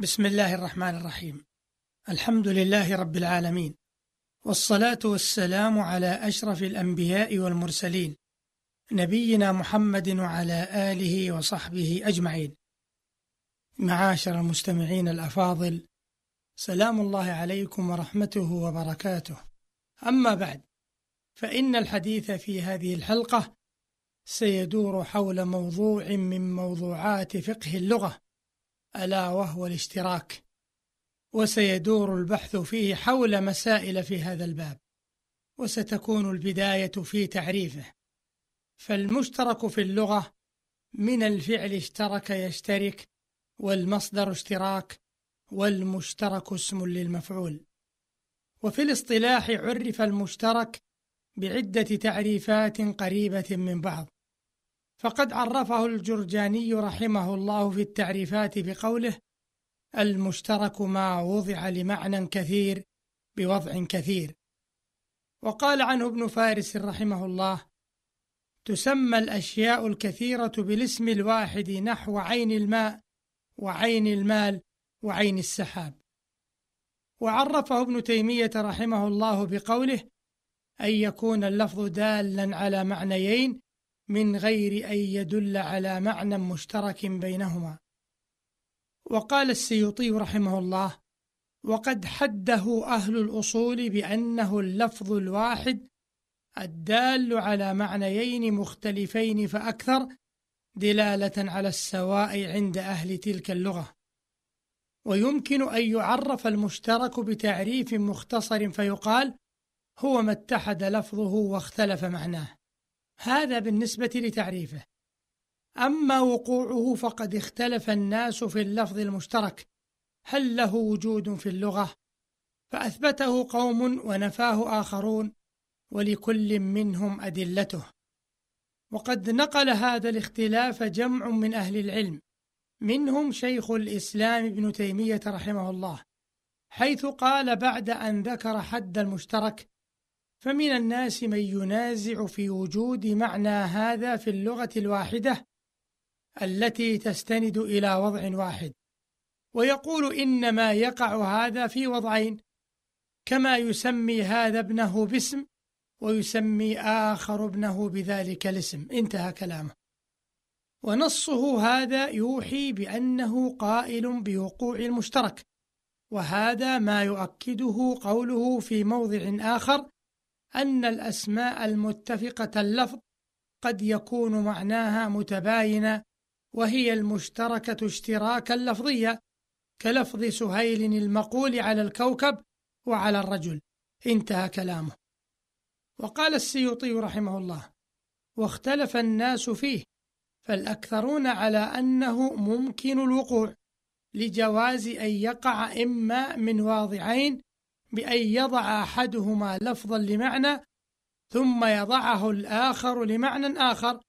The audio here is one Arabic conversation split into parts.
بسم الله الرحمن الرحيم. الحمد لله رب العالمين. والصلاة والسلام على أشرف الأنبياء والمرسلين نبينا محمد وعلى آله وصحبه أجمعين. معاشر المستمعين الأفاضل سلام الله عليكم ورحمته وبركاته. أما بعد فإن الحديث في هذه الحلقة سيدور حول موضوع من موضوعات فقه اللغة. ألا وهو الاشتراك وسيدور البحث فيه حول مسائل في هذا الباب وستكون البداية في تعريفه. فالمشترك في اللغة من الفعل اشترك يشترك والمصدر اشتراك والمشترك اسم للمفعول. وفي الاصطلاح عرف المشترك بعدة تعريفات قريبة من بعض. فقد عرفه الجرجاني رحمه الله في التعريفات بقوله المشترك ما وضع لمعنى كثير بوضع كثير. وقال عنه ابن فارس رحمه الله تسمى الأشياء الكثيرة بالاسم الواحد نحو عين الماء وعين المال وعين السحاب. وعرفه ابن تيمية رحمه الله بقوله أن يكون اللفظ دالا على معنيين من غير أن يدل على معنى مشترك بينهما. وقال السيوطي رحمه الله وقد حده أهل الأصول بأنه اللفظ الواحد الدال على معنيين مختلفين فأكثر دلالة على السواء عند أهل تلك اللغة. ويمكن أن يعرف المشترك بتعريف مختصر فيقال هو ما اتحد لفظه واختلف معناه. هذا بالنسبة لتعريفه. أما وقوعه فقد اختلف الناس في اللفظ المشترك. هل له وجود في اللغة؟ فأثبته قوم ونفاه آخرون ولكل منهم أدلته. وقد نقل هذا الاختلاف جمع من أهل العلم. منهم شيخ الإسلام ابن تيمية رحمه الله حيث قال بعد أن ذكر حد المشترك فمن الناس من ينازع في وجود معنى هذا في اللغة الواحدة التي تستند إلى وضع واحد ويقول إنما يقع هذا في وضعين كما يسمي هذا ابنه باسم ويسمي آخر ابنه بذلك الاسم. انتهى كلامه. ونصه هذا يوحي بأنه قائل بوقوع المشترك وهذا ما يؤكده قوله في موضع آخر أن الأسماء المتفقة اللفظ قد يكون معناها متباينا وهي المشتركة اشتراكا لفظيا كلفظ سهيل المقول على الكوكب وعلى الرجل. انتهى كلامه. وقال السيوطي رحمه الله واختلف الناس فيه فالأكثرون على أنه ممكن الوقوع لجواز أن يقع إما من واضعين بأن يضع أحدهما لفظا لمعنى ثم يضعه الآخر لمعنى آخر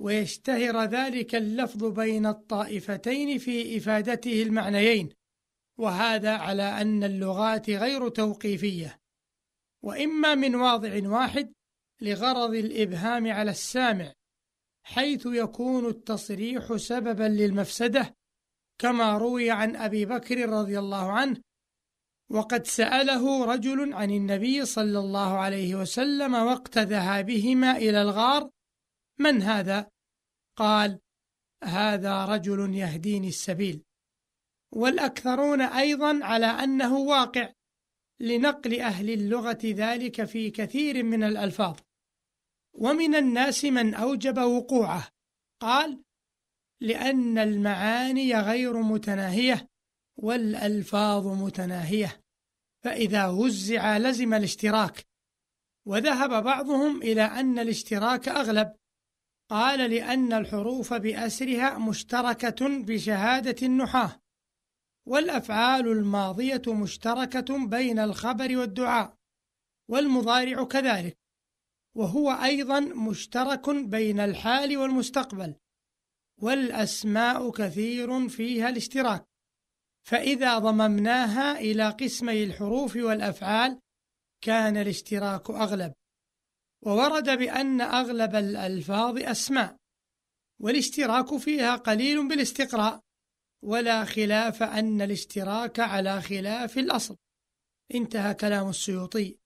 ويشتهر ذلك اللفظ بين الطائفتين في إفادته المعنيين. وهذا على أن اللغات غير توقيفية. وإما من واضع واحد لغرض الإبهام على السامع حيث يكون التصريح سببا للمفسدة كما روي عن أبي بكر رضي الله عنه وقد سأله رجل عن النبي صلى الله عليه وسلم وقت ذهابهما إلى الغار من هذا؟ قال هذا رجل يهديني السبيل. والأكثرون أيضا على أنه واقع لنقل أهل اللغة ذلك في كثير من الألفاظ. ومن الناس من أوجب وقوعه. قال لأن المعاني غير متناهية والألفاظ متناهية فإذا وزع لزم الاشتراك وذهب بعضهم إلى أن الاشتراك أغلب. قال لأن الحروف بأسرها مشتركة بشهادة النحاة والأفعال الماضية مشتركة بين الخبر والدعاء والمضارع كذلك وهو أيضا مشترك بين الحال والمستقبل والأسماء كثير فيها الاشتراك. فإذا ضممناها إلى قسمي الحروف والأفعال كان الاشتراك أغلب. وورد بأن أغلب الألفاظ أسماء والاشتراك فيها قليل بالاستقراء ولا خلاف أن الاشتراك على خلاف الأصل. انتهى كلام السيوطي.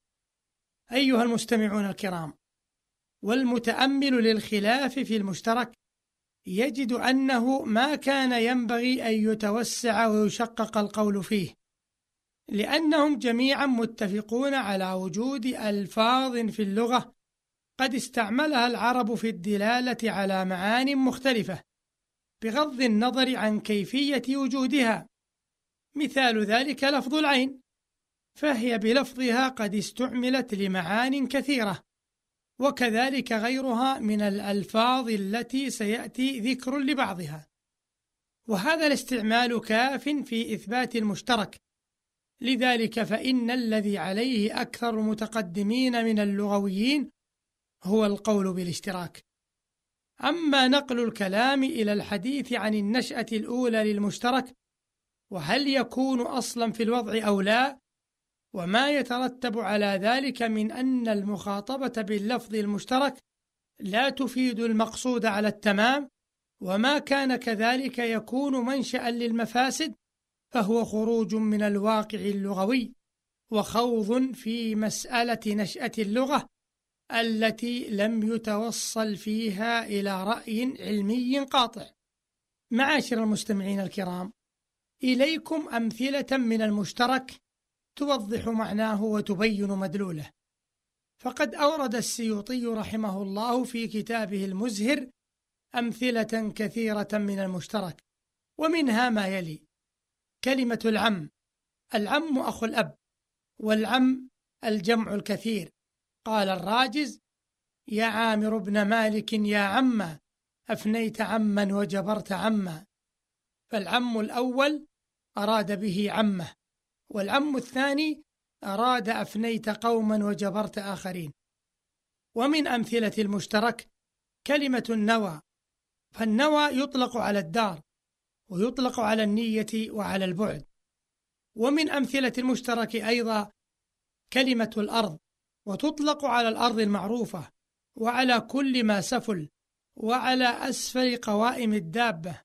أيها المستمعون الكرام والمتأمل للخلاف في المشترك يجد أنه ما كان ينبغي أن يتوسع ويشقق القول فيه لأنهم جميعا متفقون على وجود ألفاظ في اللغة قد استعملها العرب في الدلالة على معان مختلفة بغض النظر عن كيفية وجودها. مثال ذلك لفظ العين فهي بلفظها قد استعملت لمعان كثيرة. وكذلك غيرها من الألفاظ التي سيأتي ذكر لبعضها. وهذا الاستعمال كاف في إثبات المشترك. لذلك فإن الذي عليه أكثر المتقدمين من اللغويين هو القول بالاشتراك. أما نقل الكلام إلى الحديث عن النشأة الأولى للمشترك وهل يكون أصلا في الوضع أو لا وما يترتب على ذلك من أن المخاطبة باللفظ المشترك لا تفيد المقصود على التمام وما كان كذلك يكون منشأ للمفاسد فهو خروج من الواقع اللغوي وخوض في مسألة نشأة اللغة التي لم يتوصل فيها إلى رأي علمي قاطع. معاشر المستمعين الكرام، إليكم أمثلة من المشترك توضح معناه وتبين مدلوله. فقد أورد السيوطي رحمه الله في كتابه المزهر أمثلة كثيرة من المشترك، ومنها ما يلي: كلمة العم، العم أخو الأب، والعم الجمع الكثير، قال الراجز يا عامر بن مالك يا عم أفنيت عما وجبرت عما. فالعم الأول أراد به عمه. والعم الثاني أراد أفنيت قوما وجبرت آخرين. ومن أمثلة المشترك كلمة النوى فالنوى يطلق على الدار ويطلق على النية وعلى البعد. ومن أمثلة المشترك أيضا كلمة الأرض وتطلق على الأرض المعروفة وعلى كل ما سفل وعلى أسفل قوائم الدابة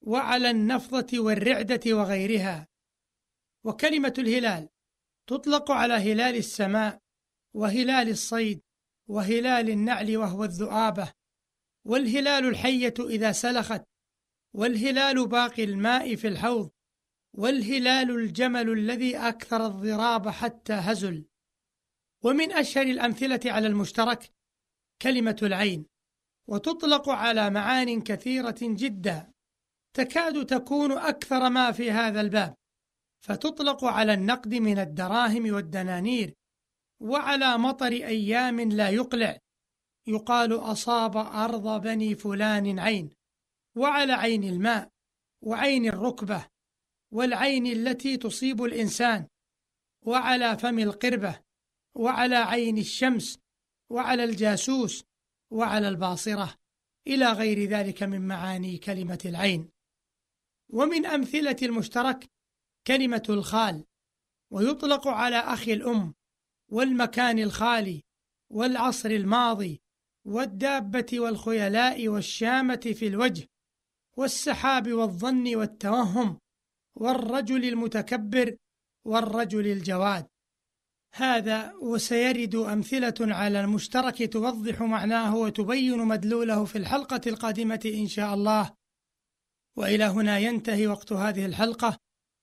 وعلى النفضة والرعدة وغيرها. وكلمة الهلال. تطلق على هلال السماء وهلال الصيد وهلال النعل وهو الذؤابة. والهلال الحية إذا سلخت. والهلال باقي الماء في الحوض. والهلال الجمل الذي أكثر الضراب حتى هزل. ومن أشهر الأمثلة على المشترك كلمة العين. وتطلق على معان كثيرة جدا. تكاد تكون أكثر ما في هذا الباب. فتطلق على النقد من الدراهم والدنانير وعلى مطر أيام لا يقلع. يقال أصاب أرض بني فلان عين وعلى عين الماء وعين الركبة والعين التي تصيب الإنسان وعلى فم القربة وعلى عين الشمس وعلى الجاسوس وعلى الباصرة إلى غير ذلك من معاني كلمة العين. ومن أمثلة المشترك كلمة الخال ويطلق على أخي الأم والمكان الخالي والعصر الماضي والدابة والخيلاء والشامة في الوجه والسحاب والظن والتوهم والرجل المتكبر والرجل الجواد. هذا وسيرد أمثلة على المشترك توضح معناه وتبين مدلوله في الحلقة القادمة إن شاء الله. وإلى هنا ينتهي وقت هذه الحلقة.